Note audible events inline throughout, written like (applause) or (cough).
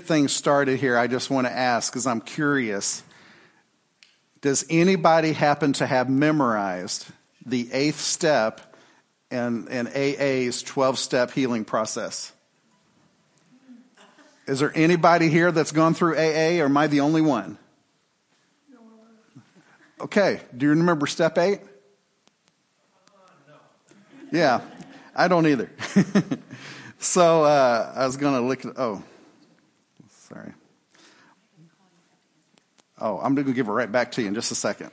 things started here, I just want to ask because I'm curious. Does anybody happen to have memorized the eighth step in, in AA's 12 step healing process? Is there anybody here that's gone through AA or am I the only one? Okay, do you remember step eight? Yeah, I don't either. (laughs) so uh, I was going to look at, oh, Oh, I'm going to give it right back to you in just a second.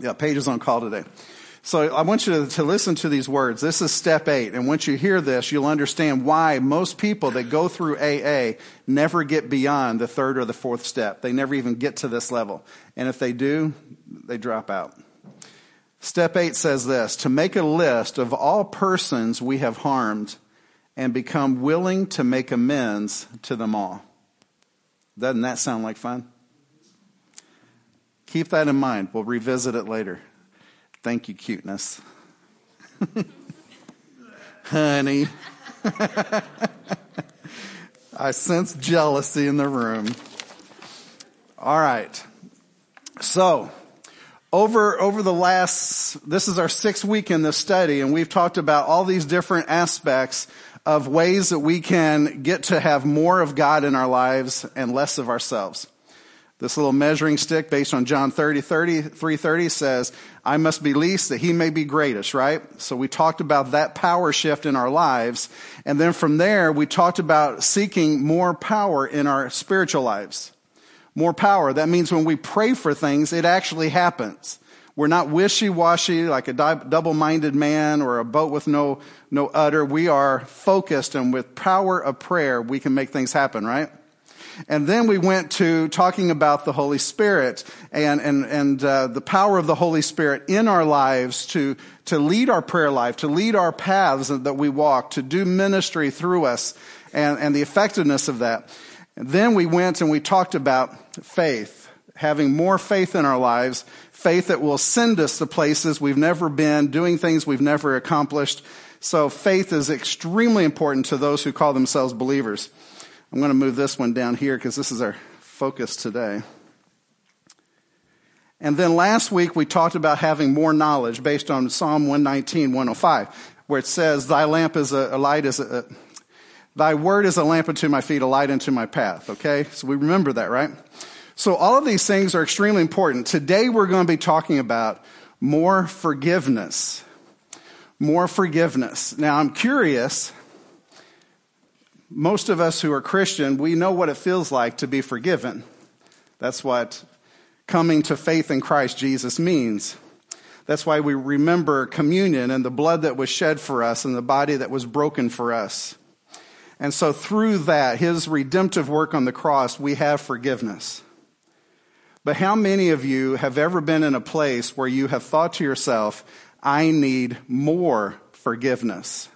Yeah, Paige is on call today. So I want you to, to, listen to these words. This is step eight. And once you hear this, you'll understand why most people that go through AA never get beyond the third or the fourth step. They never even get to this level. And if they do, they drop out. Step eight says this to make a list of all persons we have harmed and become willing to make amends to them all. Doesn't that sound like fun? Keep that in mind. We'll revisit it later. Thank you, cuteness. (laughs) Honey. (laughs) I sense jealousy in the room. All right. So, over, over the last, this is our sixth week in this study, and we've talked about all these different aspects of ways that we can get to have more of God in our lives and less of ourselves. This little measuring stick based on John 30, 30, 330 says, I must be least that he may be greatest, right? So we talked about that power shift in our lives. And then from there, we talked about seeking more power in our spiritual lives. More power. That means when we pray for things, it actually happens. We're not wishy-washy like a double-minded man or a boat with no, no udder. We are focused and with power of prayer, we can make things happen, right? And then we went to talking about the Holy Spirit and, and, and uh, the power of the Holy Spirit in our lives to, to lead our prayer life, to lead our paths that we walk, to do ministry through us and, and the effectiveness of that. And then we went and we talked about faith, having more faith in our lives, faith that will send us to places we've never been, doing things we've never accomplished. So faith is extremely important to those who call themselves believers. I'm going to move this one down here because this is our focus today. And then last week we talked about having more knowledge based on Psalm 119, 105, where it says, Thy lamp is a, a light is a, a, Thy word is a lamp unto my feet, a light unto my path. Okay? So we remember that, right? So all of these things are extremely important. Today we're going to be talking about more forgiveness. More forgiveness. Now I'm curious most of us who are Christian, we know what it feels like to be forgiven. That's what coming to faith in Christ Jesus means. That's why we remember communion and the blood that was shed for us and the body that was broken for us. And so through that, his redemptive work on the cross, we have forgiveness. But how many of you have ever been in a place where you have thought to yourself, I need more forgiveness?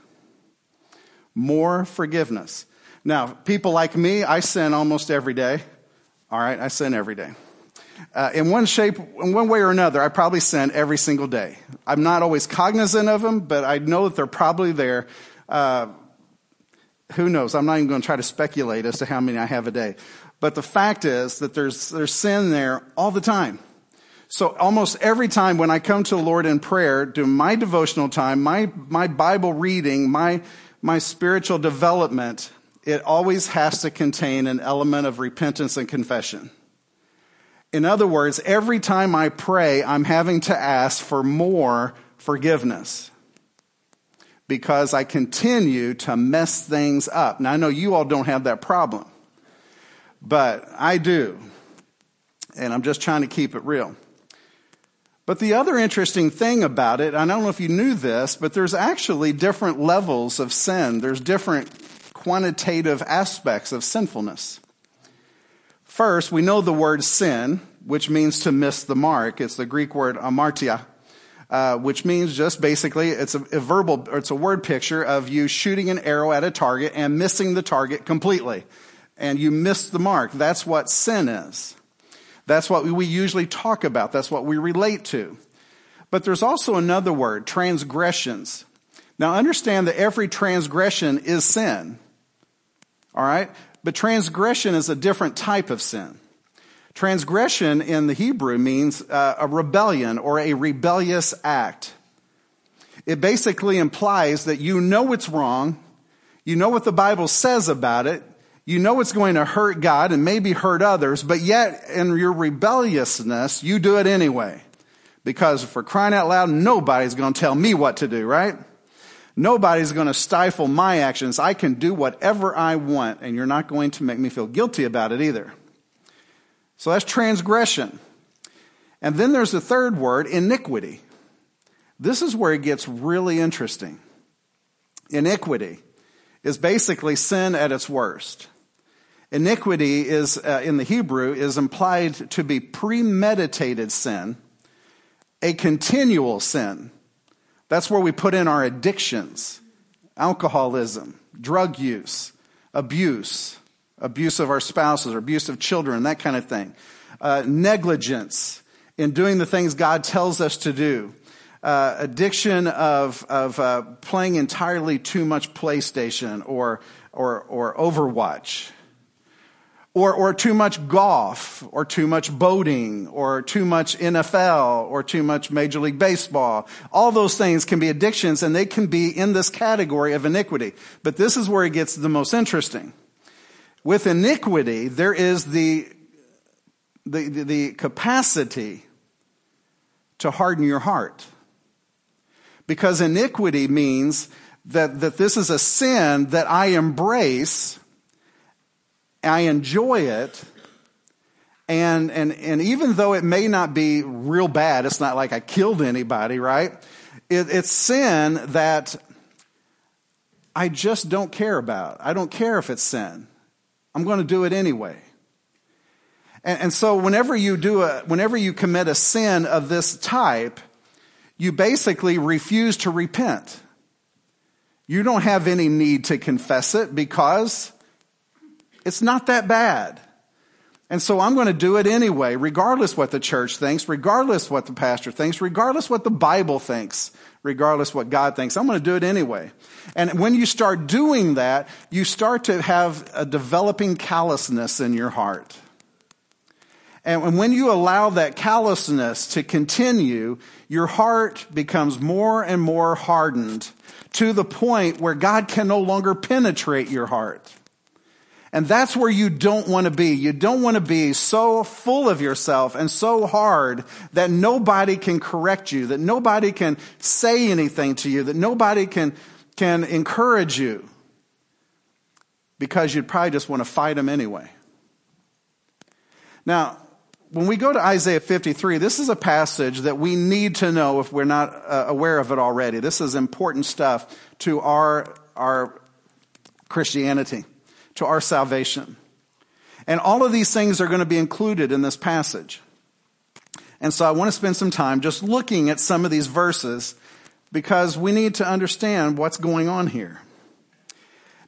More forgiveness. Now, people like me, I sin almost every day. All right, I sin every day. Uh, in one shape, in one way or another, I probably sin every single day. I'm not always cognizant of them, but I know that they're probably there. Uh, who knows? I'm not even going to try to speculate as to how many I have a day. But the fact is that there's, there's sin there all the time. So almost every time when I come to the Lord in prayer, do my devotional time, my, my Bible reading, my my spiritual development, it always has to contain an element of repentance and confession. In other words, every time I pray, I'm having to ask for more forgiveness because I continue to mess things up. Now, I know you all don't have that problem, but I do. And I'm just trying to keep it real. But the other interesting thing about it, I don't know if you knew this, but there's actually different levels of sin. There's different quantitative aspects of sinfulness. First, we know the word sin, which means to miss the mark. It's the Greek word amartia, uh, which means just basically it's a, a verbal, it's a word picture of you shooting an arrow at a target and missing the target completely. And you miss the mark. That's what sin is. That's what we usually talk about. That's what we relate to. But there's also another word, transgressions. Now understand that every transgression is sin. All right? But transgression is a different type of sin. Transgression in the Hebrew means uh, a rebellion or a rebellious act. It basically implies that you know it's wrong, you know what the Bible says about it, you know it's going to hurt God and maybe hurt others, but yet in your rebelliousness, you do it anyway. Because for crying out loud, nobody's going to tell me what to do, right? Nobody's going to stifle my actions. I can do whatever I want, and you're not going to make me feel guilty about it either. So that's transgression. And then there's the third word, iniquity. This is where it gets really interesting. Iniquity is basically sin at its worst. Iniquity is, uh, in the Hebrew, is implied to be premeditated sin, a continual sin. That's where we put in our addictions, alcoholism, drug use, abuse, abuse of our spouses or abuse of children, that kind of thing. Uh, negligence in doing the things God tells us to do. Uh, addiction of, of uh, playing entirely too much PlayStation or, or, or Overwatch or, or too much golf, or too much boating, or too much NFL, or too much Major League Baseball. All those things can be addictions and they can be in this category of iniquity. But this is where it gets the most interesting. With iniquity, there is the, the, the capacity to harden your heart. Because iniquity means that, that this is a sin that I embrace I enjoy it. And, and, and even though it may not be real bad, it's not like I killed anybody, right? It, it's sin that I just don't care about. I don't care if it's sin. I'm going to do it anyway. And, and so whenever you do a, whenever you commit a sin of this type, you basically refuse to repent. You don't have any need to confess it because it's not that bad. And so I'm going to do it anyway, regardless what the church thinks, regardless what the pastor thinks, regardless what the Bible thinks, regardless what God thinks. I'm going to do it anyway. And when you start doing that, you start to have a developing callousness in your heart. And when you allow that callousness to continue, your heart becomes more and more hardened to the point where God can no longer penetrate your heart. And that's where you don't want to be. You don't want to be so full of yourself and so hard that nobody can correct you, that nobody can say anything to you, that nobody can, can encourage you because you'd probably just want to fight them anyway. Now, when we go to Isaiah 53, this is a passage that we need to know if we're not uh, aware of it already. This is important stuff to our, our Christianity to our salvation. And all of these things are going to be included in this passage. And so I want to spend some time just looking at some of these verses because we need to understand what's going on here.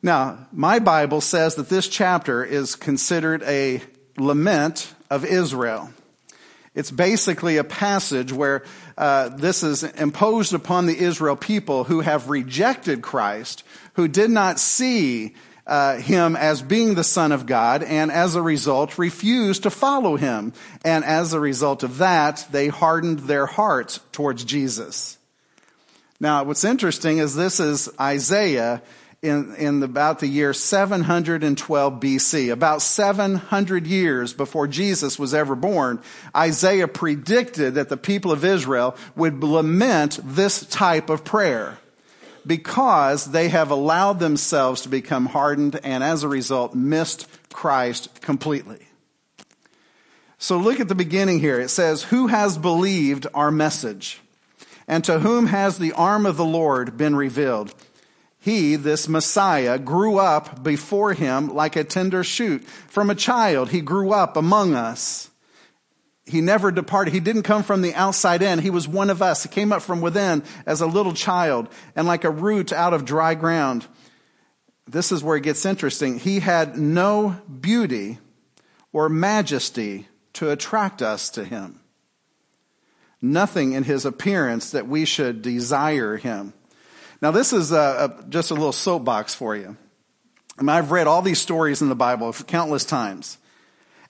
Now, my Bible says that this chapter is considered a lament of Israel. It's basically a passage where uh, this is imposed upon the Israel people who have rejected Christ, who did not see uh, him as being the Son of God, and as a result, refused to follow him. And as a result of that, they hardened their hearts towards Jesus. Now, what's interesting is this is Isaiah in, in about the year 712 BC, about 700 years before Jesus was ever born, Isaiah predicted that the people of Israel would lament this type of prayer because they have allowed themselves to become hardened and as a result missed Christ completely. So look at the beginning here. It says, Who has believed our message? And to whom has the arm of the Lord been revealed? He, this Messiah, grew up before him like a tender shoot. From a child, he grew up among us he never departed. He didn't come from the outside in. He was one of us. He came up from within as a little child and like a root out of dry ground. This is where it gets interesting. He had no beauty or majesty to attract us to him. Nothing in his appearance that we should desire him. Now, this is a, a, just a little soapbox for you. I've read all these stories in the Bible countless times.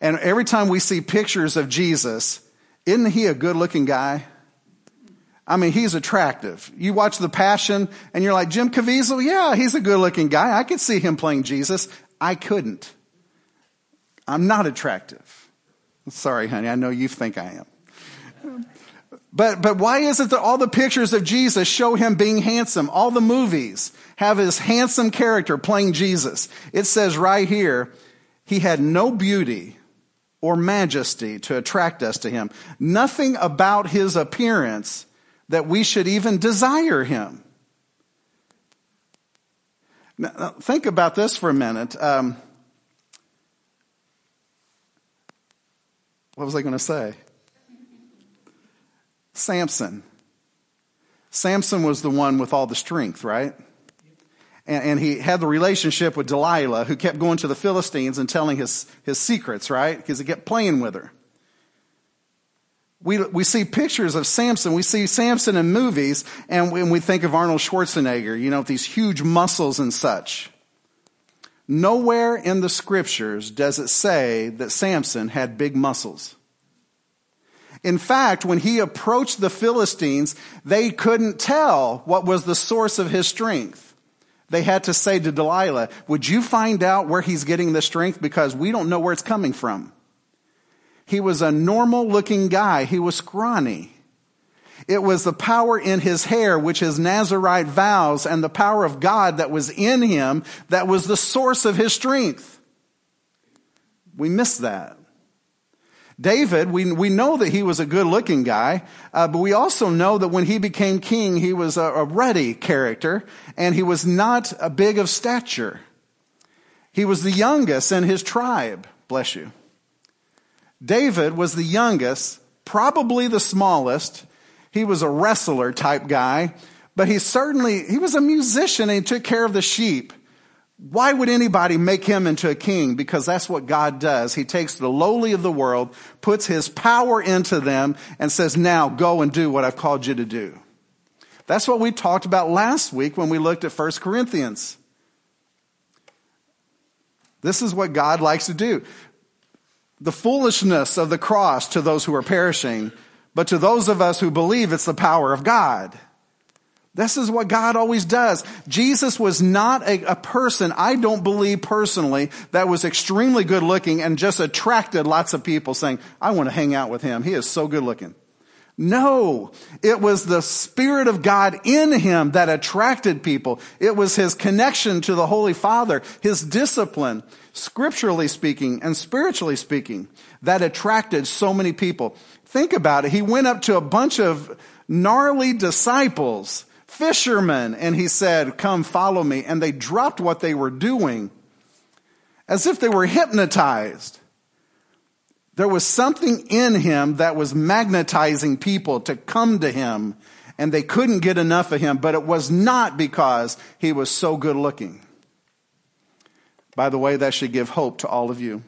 And every time we see pictures of Jesus, isn't he a good looking guy? I mean, he's attractive. You watch The Passion and you're like, Jim Caviezel, yeah, he's a good looking guy. I could see him playing Jesus. I couldn't. I'm not attractive. Sorry, honey. I know you think I am. But, but why is it that all the pictures of Jesus show him being handsome? All the movies have his handsome character playing Jesus. It says right here, he had no beauty or majesty to attract us to him. Nothing about his appearance that we should even desire him. Now, think about this for a minute. Um, what was I going to say? Samson. Samson was the one with all the strength, right? And, and, he had the relationship with Delilah, who kept going to the Philistines and telling his, his secrets, right? Because he kept playing with her. We, we see pictures of Samson. We see Samson in movies, and when we think of Arnold Schwarzenegger, you know, these huge muscles and such. Nowhere in the scriptures does it say that Samson had big muscles. In fact, when he approached the Philistines, they couldn't tell what was the source of his strength. They had to say to Delilah, Would you find out where he's getting the strength? Because we don't know where it's coming from. He was a normal looking guy. He was scrawny. It was the power in his hair, which is Nazarite vows, and the power of God that was in him that was the source of his strength. We miss that. David, we, we know that he was a good looking guy, uh, but we also know that when he became king, he was a, a ruddy character, and he was not a big of stature. He was the youngest in his tribe. Bless you. David was the youngest, probably the smallest. He was a wrestler type guy, but he certainly, he was a musician and he took care of the sheep. Why would anybody make him into a king? Because that's what God does. He takes the lowly of the world, puts his power into them, and says, now go and do what I've called you to do. That's what we talked about last week when we looked at 1 Corinthians. This is what God likes to do the foolishness of the cross to those who are perishing, but to those of us who believe it's the power of God. This is what God always does. Jesus was not a, a, person, I don't believe personally, that was extremely good looking and just attracted lots of people saying, I want to hang out with him. He is so good looking. No, it was the Spirit of God in him that attracted people. It was his connection to the Holy Father, his discipline, scripturally speaking and spiritually speaking, that attracted so many people. Think about it. He went up to a bunch of gnarly disciples, fishermen, and he said, Come follow me. And they dropped what they were doing as if they were hypnotized. There was something in him that was magnetizing people to come to him, and they couldn't get enough of him, but it was not because he was so good looking. By the way, that should give hope to all of you.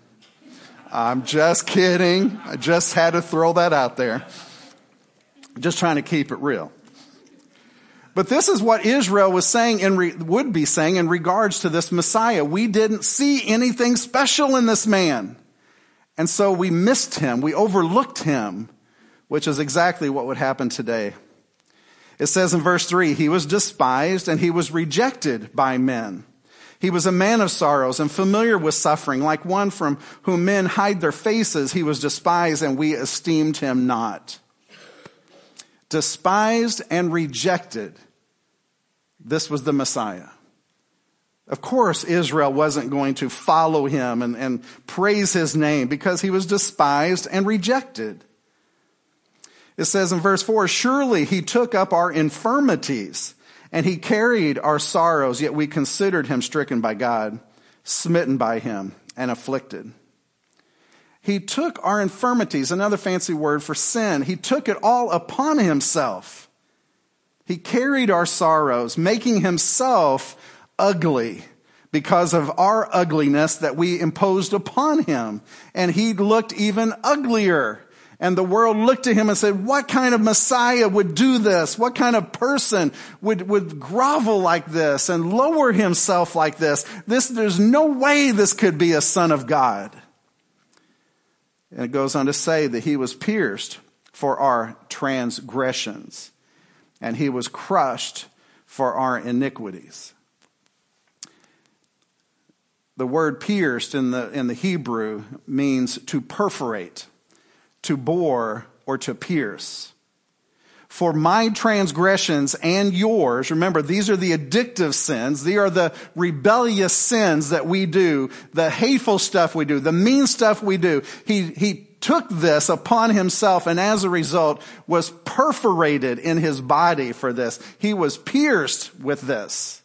I'm just kidding. I just had to throw that out there. Just trying to keep it real. But this is what Israel was saying and would be saying in regards to this Messiah. We didn't see anything special in this man. And so we missed him, we overlooked him, which is exactly what would happen today. It says in verse 3 He was despised and he was rejected by men. He was a man of sorrows and familiar with suffering, like one from whom men hide their faces. He was despised and we esteemed him not. Despised and rejected. This was the Messiah. Of course, Israel wasn't going to follow him and, and praise his name because he was despised and rejected. It says in verse 4 Surely he took up our infirmities and he carried our sorrows, yet we considered him stricken by God, smitten by him, and afflicted. He took our infirmities, another fancy word for sin. He took it all upon himself. He carried our sorrows, making himself ugly because of our ugliness that we imposed upon him. And he looked even uglier And the world looked to him and said, what kind of Messiah would do this? What kind of person would, would grovel like this and lower himself like this? This, there's no way this could be a son of God. And it goes on to say that he was pierced for our transgressions and he was crushed for our iniquities. The word pierced in the, in the Hebrew means to perforate, to bore, or to pierce. For my transgressions and yours, remember, these are the addictive sins. These are the rebellious sins that we do, the hateful stuff we do, the mean stuff we do. He, he took this upon himself and as a result was perforated in his body for this. He was pierced with this.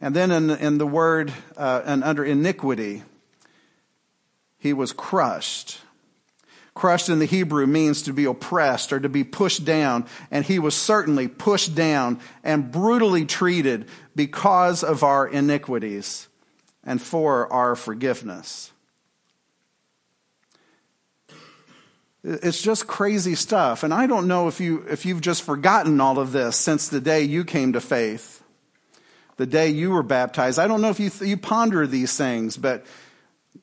And then in, in the word, uh, and under iniquity, he was crushed. Crushed in the Hebrew means to be oppressed or to be pushed down, and he was certainly pushed down and brutally treated because of our iniquities and for our forgiveness. It's just crazy stuff. And I don't know if you, if you've just forgotten all of this since the day you came to faith the day you were baptized. I don't know if you, you ponder these things, but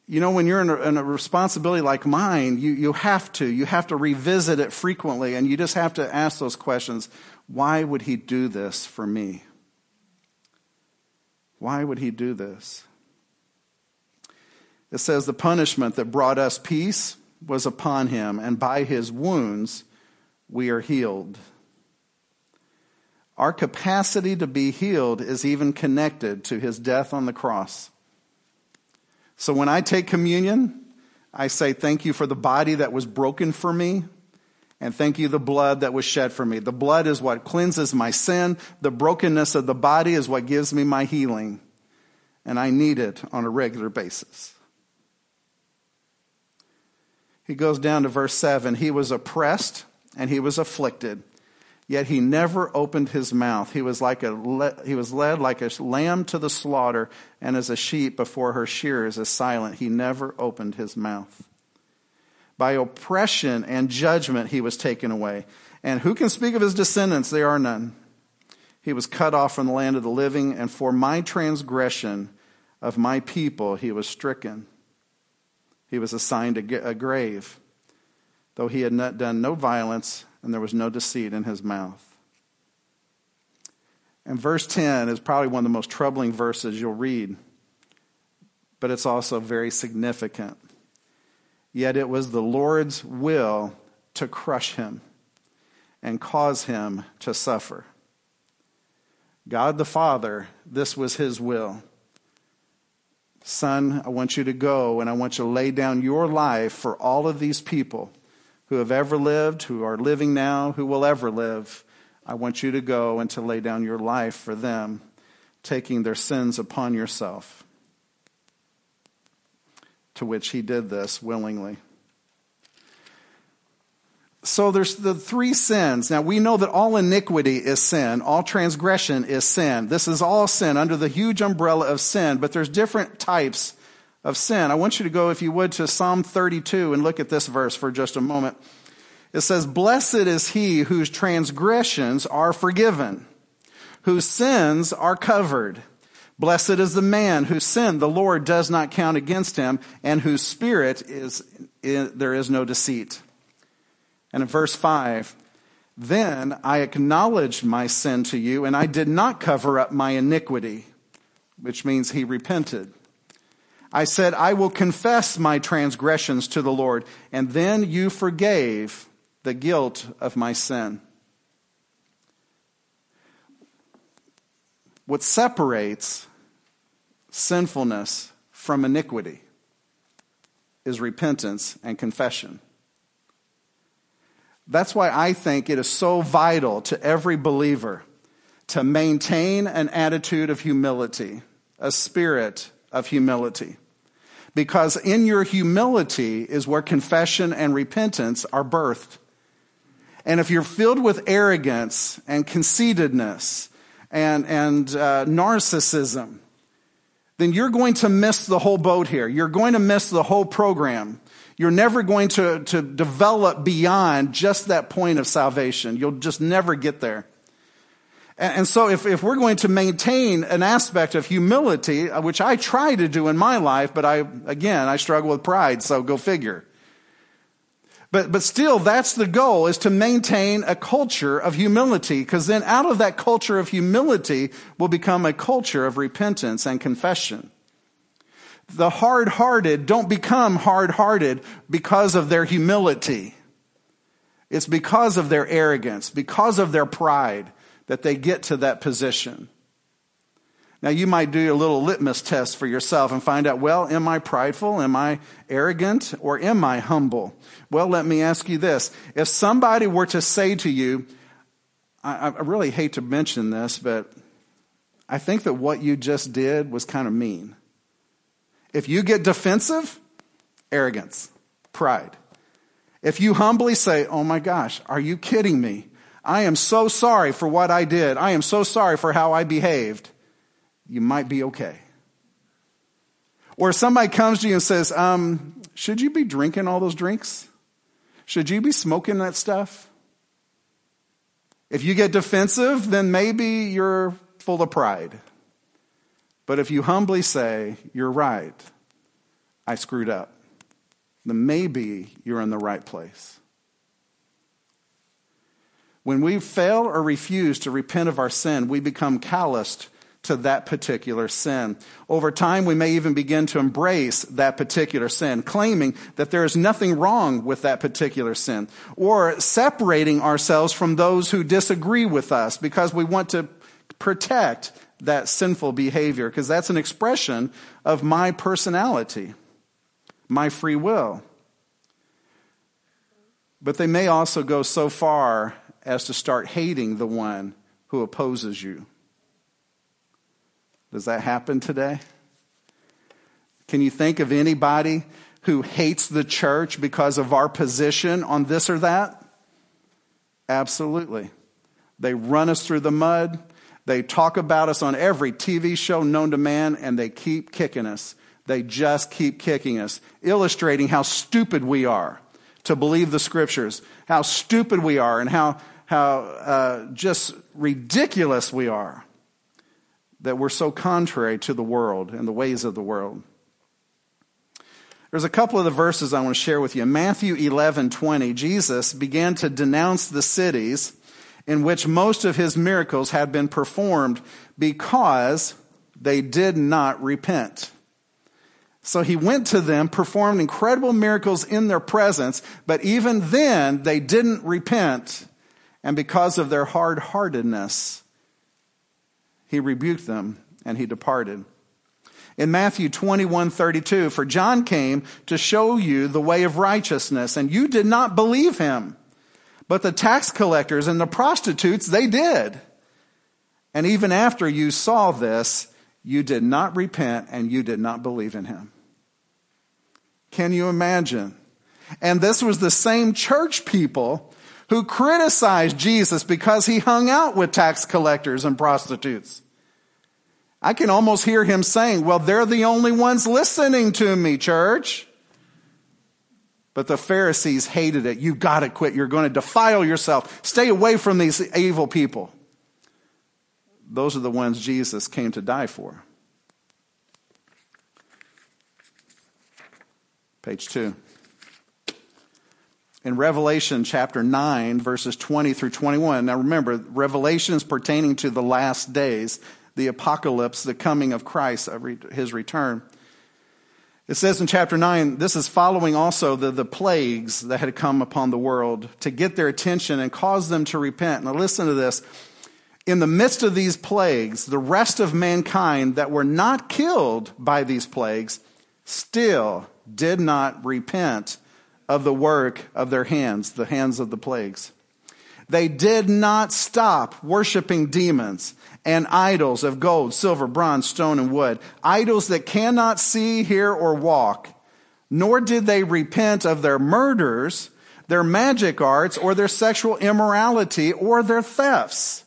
you know, when you're in a, in a, responsibility like mine, you, you have to. You have to revisit it frequently, and you just have to ask those questions. Why would he do this for me? Why would he do this? It says the punishment that brought us peace was upon him, and by his wounds we are healed. Our capacity to be healed is even connected to his death on the cross. So when I take communion, I say, Thank you for the body that was broken for me, and thank you the blood that was shed for me. The blood is what cleanses my sin. The brokenness of the body is what gives me my healing. And I need it on a regular basis. He goes down to verse 7 He was oppressed and he was afflicted Yet he never opened his mouth. He was like a he was led like a lamb to the slaughter, and as a sheep before her shearers is silent. He never opened his mouth. By oppression and judgment he was taken away. And who can speak of his descendants? There are none. He was cut off from the land of the living, and for my transgression of my people he was stricken. He was assigned a grave, though he had not done no violence and there was no deceit in his mouth. And verse 10 is probably one of the most troubling verses you'll read, but it's also very significant. Yet it was the Lord's will to crush him and cause him to suffer. God the Father, this was his will. Son, I want you to go and I want you to lay down your life for all of these people who have ever lived, who are living now, who will ever live. I want you to go and to lay down your life for them, taking their sins upon yourself. To which he did this willingly. So there's the three sins. Now we know that all iniquity is sin. All transgression is sin. This is all sin under the huge umbrella of sin, but there's different types of sin. I want you to go, if you would, to Psalm 32 and look at this verse for just a moment. It says, Blessed is he whose transgressions are forgiven, whose sins are covered. Blessed is the man whose sin the Lord does not count against him, and whose spirit is, there is no deceit. And in verse 5, then I acknowledged my sin to you, and I did not cover up my iniquity, which means he repented. I said, I will confess my transgressions to the Lord, and then you forgave the guilt of my sin. What separates sinfulness from iniquity is repentance and confession. That's why I think it is so vital to every believer to maintain an attitude of humility, a spirit of humility because in your humility is where confession and repentance are birthed. And if you're filled with arrogance and conceitedness and, and uh, narcissism, then you're going to miss the whole boat here. You're going to miss the whole program. You're never going to, to develop beyond just that point of salvation. You'll just never get there. And, so if, if we're going to maintain an aspect of humility, uh, which I try to do in my life, but I, again, I struggle with pride, so go figure. But, but still, that's the goal, is to maintain a culture of humility, because then out of that culture of humility will become a culture of repentance and confession. The hard hearted don't become hard hearted because of their humility. It's because of their arrogance, because of their pride that they get to that position. Now, you might do a little litmus test for yourself and find out well, am I prideful? Am I arrogant? Or am I humble? Well, let me ask you this. If somebody were to say to you, I, I really hate to mention this, but I think that what you just did was kind of mean. If you get defensive, arrogance, pride. If you humbly say, Oh my gosh, are you kidding me? I am so sorry for what I did. I am so sorry for how I behaved. You might be okay. Or somebody comes to you and says, um, Should you be drinking all those drinks? Should you be smoking that stuff? If you get defensive, then maybe you're full of pride. But if you humbly say, You're right, I screwed up, then maybe you're in the right place. When we fail or refuse to repent of our sin, we become calloused to that particular sin. Over time, we may even begin to embrace that particular sin, claiming that there is nothing wrong with that particular sin, or separating ourselves from those who disagree with us because we want to protect that sinful behavior because that's an expression of my personality, my free will. But they may also go so far as to start hating the one who opposes you. Does that happen today? Can you think of anybody who hates the church because of our position on this or that? Absolutely. They run us through the mud. They talk about us on every TV show known to man, and they keep kicking us. They just keep kicking us, illustrating how stupid we are to believe the scriptures, how stupid we are, and how, how uh, just ridiculous we are that we're so contrary to the world and the ways of the world. There's a couple of the verses I want to share with you. Matthew 11 20, Jesus began to denounce the cities in which most of his miracles had been performed because they did not repent. So he went to them, performed incredible miracles in their presence, but even then they didn't repent. And because of their hard heartedness, he rebuked them and he departed. In Matthew 21 32, for John came to show you the way of righteousness, and you did not believe him. But the tax collectors and the prostitutes, they did. And even after you saw this, you did not repent and you did not believe in him. Can you imagine? And this was the same church people who criticized Jesus because he hung out with tax collectors and prostitutes. I can almost hear him saying, Well, they're the only ones listening to me, church. But the Pharisees hated it. You've got to quit. You're going to defile yourself. Stay away from these evil people. Those are the ones Jesus came to die for. Page 2. In Revelation chapter 9, verses 20 through 21. Now remember, Revelation is pertaining to the last days, the apocalypse, the coming of Christ, his return. It says in chapter 9, this is following also the, the plagues that had come upon the world to get their attention and cause them to repent. Now, listen to this. In the midst of these plagues, the rest of mankind that were not killed by these plagues still did not repent of the work of their hands, the hands of the plagues. They did not stop worshiping demons and idols of gold, silver, bronze, stone, and wood, idols that cannot see, hear, or walk, nor did they repent of their murders, their magic arts, or their sexual immorality, or their thefts.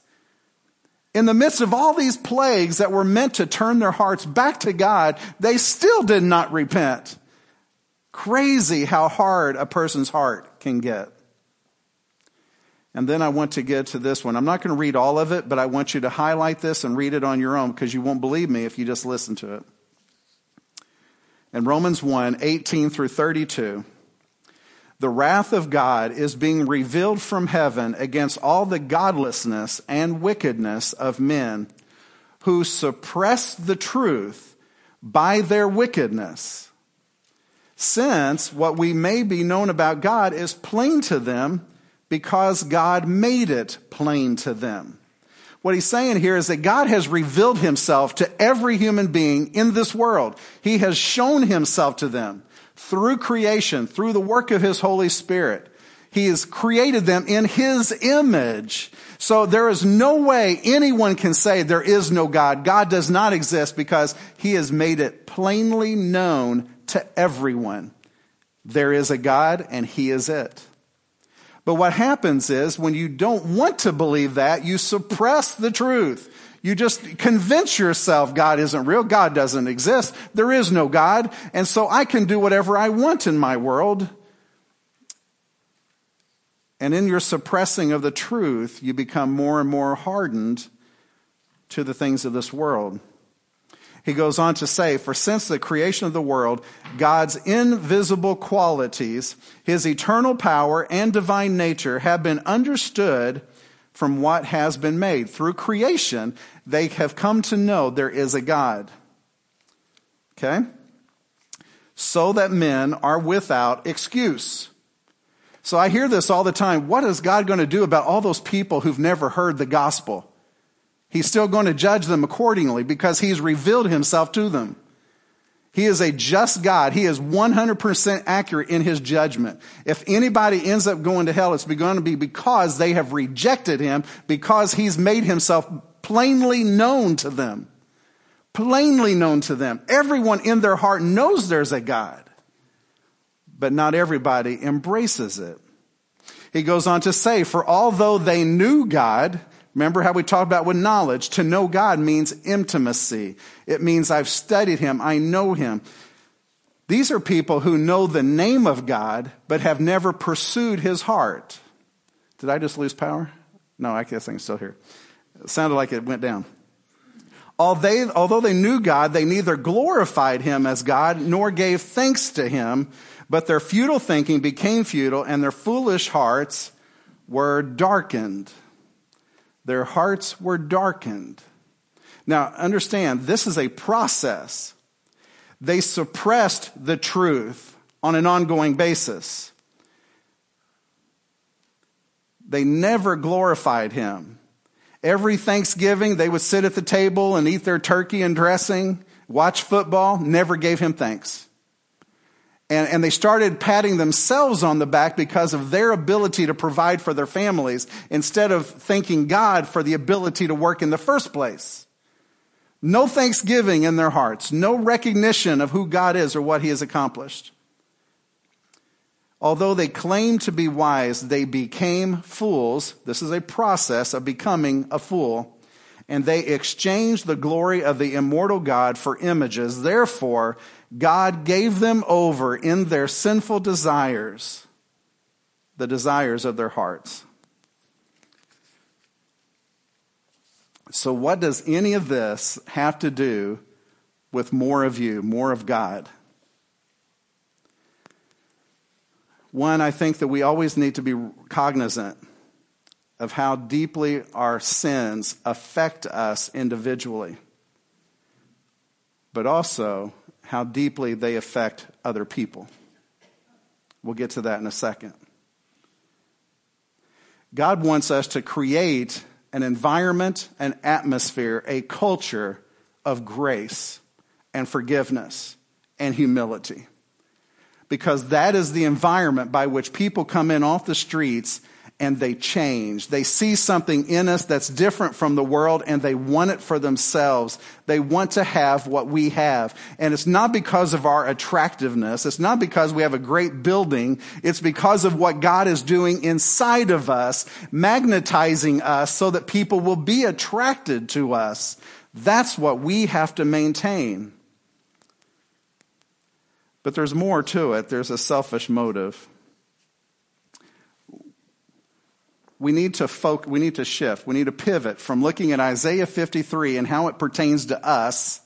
In the midst of all these plagues that were meant to turn their hearts back to God, they still did not repent. Crazy how hard a person's heart can get. And then I want to get to this one. I'm not going to read all of it, but I want you to highlight this and read it on your own because you won't believe me if you just listen to it. In Romans 1 18 through 32, the wrath of God is being revealed from heaven against all the godlessness and wickedness of men who suppress the truth by their wickedness. Since what we may be known about God is plain to them because God made it plain to them. What he's saying here is that God has revealed himself to every human being in this world. He has shown himself to them through creation, through the work of his Holy Spirit. He has created them in his image. So there is no way anyone can say there is no God. God does not exist because he has made it plainly known to everyone. There is a God and he is it. But what happens is when you don't want to believe that, you suppress the truth. You just convince yourself God isn't real. God doesn't exist. There is no God. And so I can do whatever I want in my world. And in your suppressing of the truth, you become more and more hardened to the things of this world. He goes on to say, For since the creation of the world, God's invisible qualities, his eternal power and divine nature have been understood from what has been made. Through creation, they have come to know there is a God. Okay? So that men are without excuse. So I hear this all the time. What is God going to do about all those people who've never heard the gospel? He's still going to judge them accordingly because he's revealed himself to them. He is a just God. He is 100% accurate in his judgment. If anybody ends up going to hell, it's going to be because they have rejected him, because he's made himself plainly known to them. Plainly known to them. Everyone in their heart knows there's a God, but not everybody embraces it. He goes on to say, for although they knew God, Remember how we talked about with knowledge? To know God means intimacy. It means I've studied Him, I know Him. These are people who know the name of God, but have never pursued His heart. Did I just lose power? No, I guess I'm still here. It sounded like it went down. Although they knew God, they neither glorified Him as God nor gave thanks to Him, but their futile thinking became futile and their foolish hearts were darkened. Their hearts were darkened. Now, understand, this is a process. They suppressed the truth on an ongoing basis. They never glorified him. Every Thanksgiving, they would sit at the table and eat their turkey and dressing, watch football, never gave him thanks. And, and they started patting themselves on the back because of their ability to provide for their families instead of thanking God for the ability to work in the first place. No thanksgiving in their hearts, no recognition of who God is or what he has accomplished. Although they claimed to be wise, they became fools. This is a process of becoming a fool. And they exchanged the glory of the immortal God for images. Therefore, God gave them over in their sinful desires, the desires of their hearts. So, what does any of this have to do with more of you, more of God? One, I think that we always need to be cognizant of how deeply our sins affect us individually, but also how deeply they affect other people. We'll get to that in a second. God wants us to create an environment, an atmosphere, a culture of grace and forgiveness and humility. Because that is the environment by which people come in off the streets and they change. They see something in us that's different from the world and they want it for themselves. They want to have what we have. And it's not because of our attractiveness. It's not because we have a great building. It's because of what God is doing inside of us, magnetizing us so that people will be attracted to us. That's what we have to maintain. But there's more to it. There's a selfish motive. We need to folk, we need to shift. We need to pivot from looking at Isaiah 53 and how it pertains to us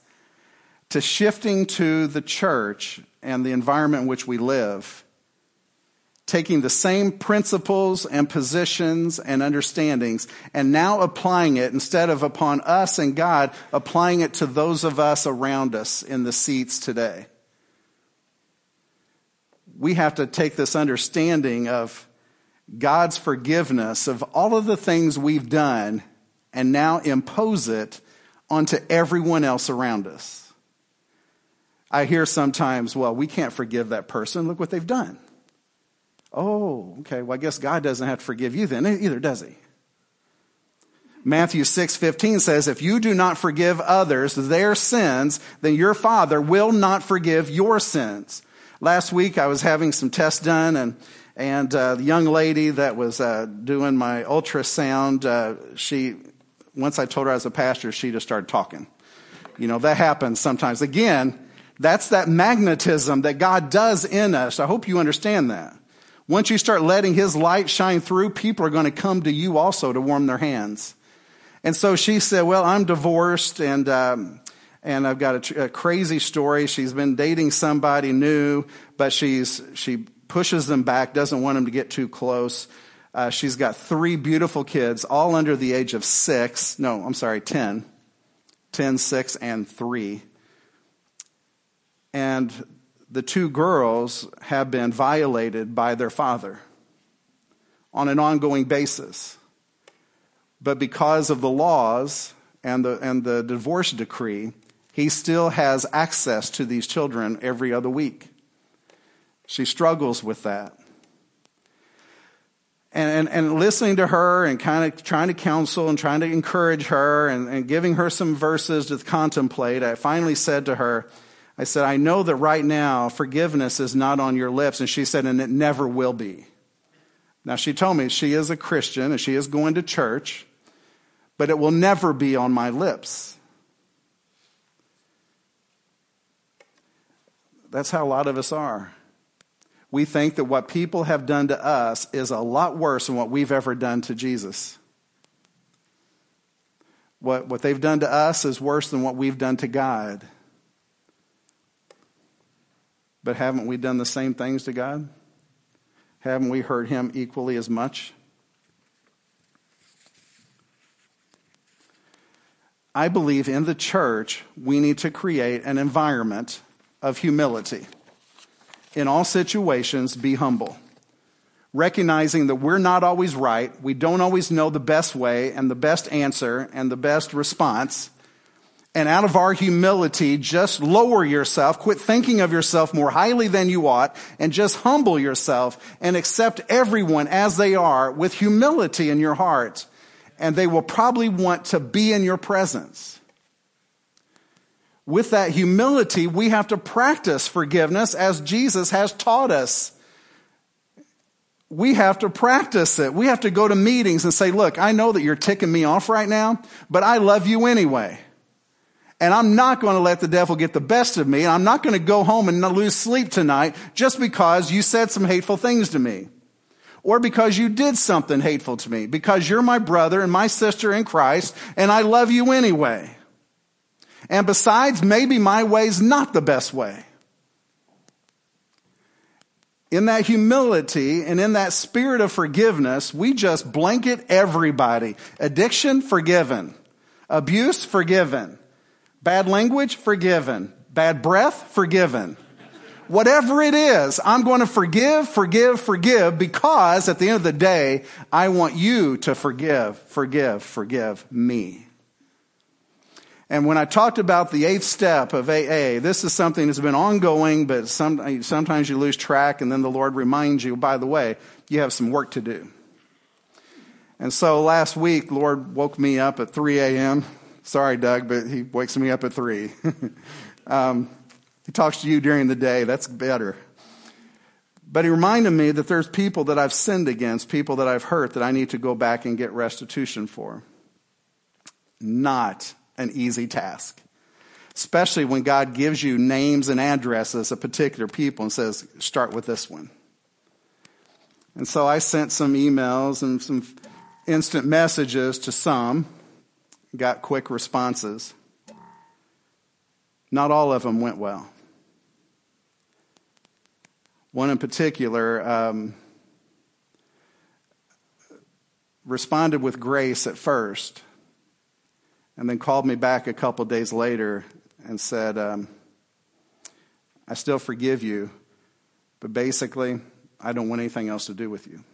to shifting to the church and the environment in which we live taking the same principles and positions and understandings and now applying it instead of upon us and God, applying it to those of us around us in the seats today. We have to take this understanding of God's forgiveness of all of the things we've done and now impose it onto everyone else around us. I hear sometimes, well, we can't forgive that person. Look what they've done. Oh, okay. Well, I guess God doesn't have to forgive you then either, does he? Matthew 6:15 says, "If you do not forgive others their sins, then your Father will not forgive your sins." Last week I was having some tests done and and uh, the young lady that was uh, doing my ultrasound, uh, she once I told her I was a pastor, she just started talking. You know, that happens sometimes. Again, that's that magnetism that God does in us. I hope you understand that. Once you start letting his light shine through, people are going to come to you also to warm their hands. And so she said, Well, I'm divorced and, um, and I've got a, a, crazy story. She's been dating somebody new, but she's, she pushes them back, doesn't want them to get too close. Uh, she's got three beautiful kids, all under the age of six. No, I'm sorry, 10. 10, 6, and 3. And the two girls have been violated by their father on an ongoing basis. But because of the laws and the, and the divorce decree, he still has access to these children every other week. She struggles with that. And, and, and, listening to her and kind of trying to counsel and trying to encourage her and, and giving her some verses to contemplate, I finally said to her, I said, I know that right now forgiveness is not on your lips. And she said, and it never will be. Now, she told me she is a Christian and she is going to church, but it will never be on my lips. That's how a lot of us are. We think that what people have done to us is a lot worse than what we've ever done to Jesus. What, what they've done to us is worse than what we've done to God. But haven't we done the same things to God? Haven't we hurt him equally as much? I believe in the church, we need to create an environment of humility. In all situations, be humble. Recognizing that we're not always right, we don't always know the best way and the best answer and the best response and out of our humility, just lower yourself, quit thinking of yourself more highly than you ought, and just humble yourself and accept everyone as they are with humility in your heart. And they will probably want to be in your presence. With that humility, we have to practice forgiveness as Jesus has taught us. We have to practice it. We have to go to meetings and say, look, I know that you're ticking me off right now, but I love you anyway. And I'm not going to let the devil get the best of me. And I'm not going to go home and lose sleep tonight just because you said some hateful things to me. Or because you did something hateful to me. Because you're my brother and my sister in Christ and I love you anyway. And besides, maybe my way's not the best way. In that humility and in that spirit of forgiveness, we just blanket everybody. Addiction, forgiven. Abuse, forgiven. Bad language, forgiven. Bad breath, forgiven. Whatever it is, I'm going to forgive, forgive, forgive because at the end of the day, I want you to forgive, forgive, forgive me. And when I talked about the eighth step of AA, this is something that's been ongoing, but some, sometimes you lose track and then the Lord reminds you, by the way, you have some work to do. And so last week, Lord woke me up at 3 a.m. Sorry, Doug, but he wakes me up at three. (laughs) um, he talks to you during the day. That's better. But he reminded me that there's people that I've sinned against, people that I've hurt that I need to go back and get restitution for. Not an easy task. especially when God gives you names and addresses of particular people and says, start with this one. And so I sent some emails and some instant messages to some, got quick responses. Not all of them went well. One in particular um, responded with grace at first, and then called me back a couple days later and said, um, I still forgive you, but basically, I don't want anything else to do with you.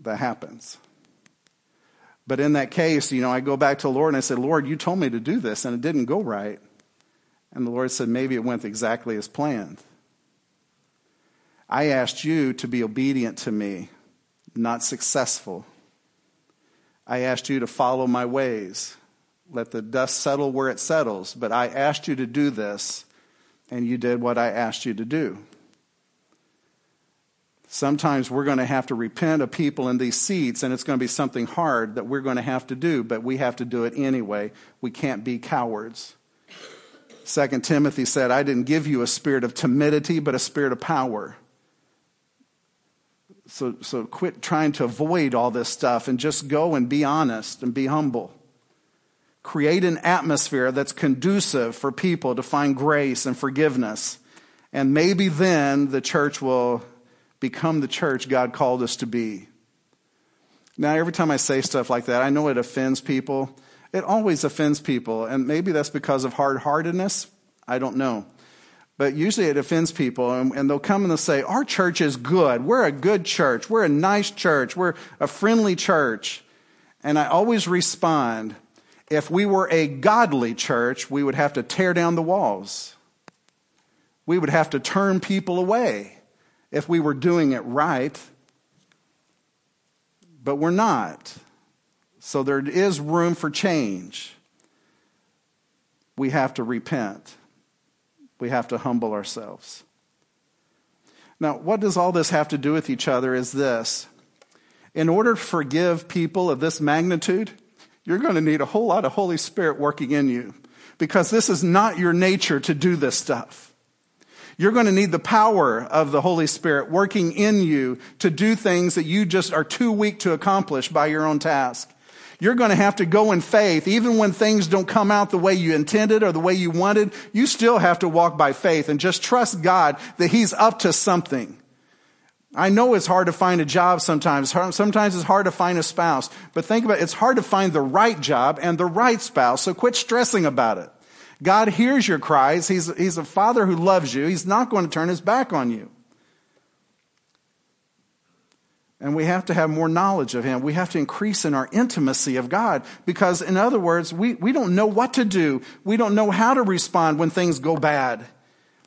That happens. But in that case, you know, I go back to the Lord and I said, Lord, you told me to do this and it didn't go right. And the Lord said, maybe it went exactly as planned. I asked you to be obedient to me, not successful. I asked you to follow my ways. Let the dust settle where it settles. But I asked you to do this, and you did what I asked you to do. Sometimes we're going to have to repent of people in these seats, and it's going to be something hard that we're going to have to do, but we have to do it anyway. We can't be cowards. Second Timothy said, I didn't give you a spirit of timidity, but a spirit of power. So, so quit trying to avoid all this stuff and just go and be honest and be humble. Create an atmosphere that's conducive for people to find grace and forgiveness. And maybe then the church will become the church God called us to be. Now, every time I say stuff like that, I know it offends people. It always offends people. And maybe that's because of hard heartedness. I don't know. But usually it offends people, and, and, they'll come and they'll say, Our church is good. We're a good church. We're a nice church. We're a friendly church. And I always respond, If we were a godly church, we would have to tear down the walls. We would have to turn people away if we were doing it right. But we're not. So there is room for change. We have to repent. We have to humble ourselves. Now, what does all this have to do with each other is this. In order to forgive people of this magnitude, you're going to need a whole lot of Holy Spirit working in you because this is not your nature to do this stuff. You're going to need the power of the Holy Spirit working in you to do things that you just are too weak to accomplish by your own task. You're going to have to go in faith. Even when things don't come out the way you intended or the way you wanted, you still have to walk by faith and just trust God that He's up to something. I know it's hard to find a job sometimes. Sometimes it's hard to find a spouse. But think about it. It's hard to find the right job and the right spouse. So quit stressing about it. God hears your cries. He's, he's a father who loves you. He's not going to turn his back on you. And we have to have more knowledge of Him. We have to increase in our intimacy of God because, in other words, we, we don't know what to do. We don't know how to respond when things go bad.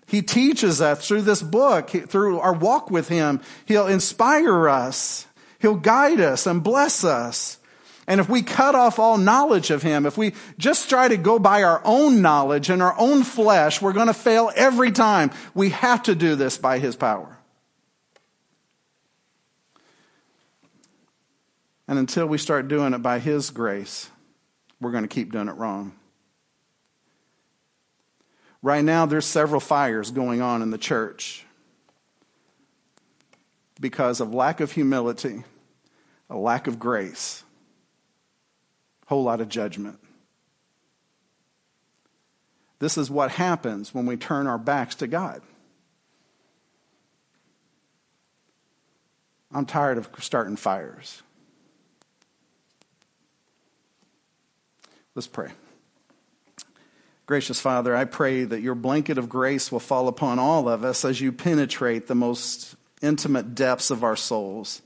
He teaches us through this book, through our walk with Him. He'll inspire us. He'll guide us and bless us. And if we cut off all knowledge of Him, if we just try to go by our own knowledge and our own flesh, we're going to fail every time. We have to do this by His power. And until we start doing it by His grace, we're going to keep doing it wrong. Right now, there's several fires going on in the church because of lack of humility, a lack of grace, a whole lot of judgment. This is what happens when we turn our backs to God. I'm tired of starting fires. Let's pray. Gracious Father, I pray that your blanket of grace will fall upon all of us as you penetrate the most intimate depths of our souls.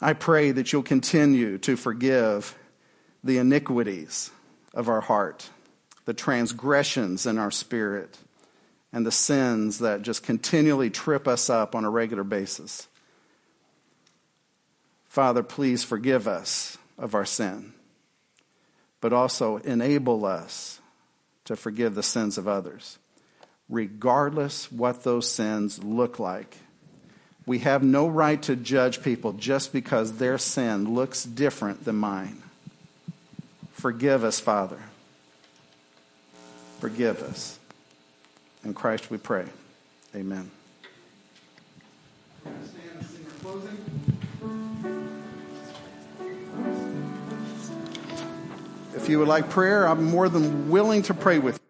I pray that you'll continue to forgive the iniquities of our heart, the transgressions in our spirit, and the sins that just continually trip us up on a regular basis. Father, please forgive us of our sin but also enable us to forgive the sins of others, regardless what those sins look like. We have no right to judge people just because their sin looks different than mine. Forgive us, Father. Forgive us. In Christ we pray. Amen. If you would like prayer, I'm more than willing to pray with you.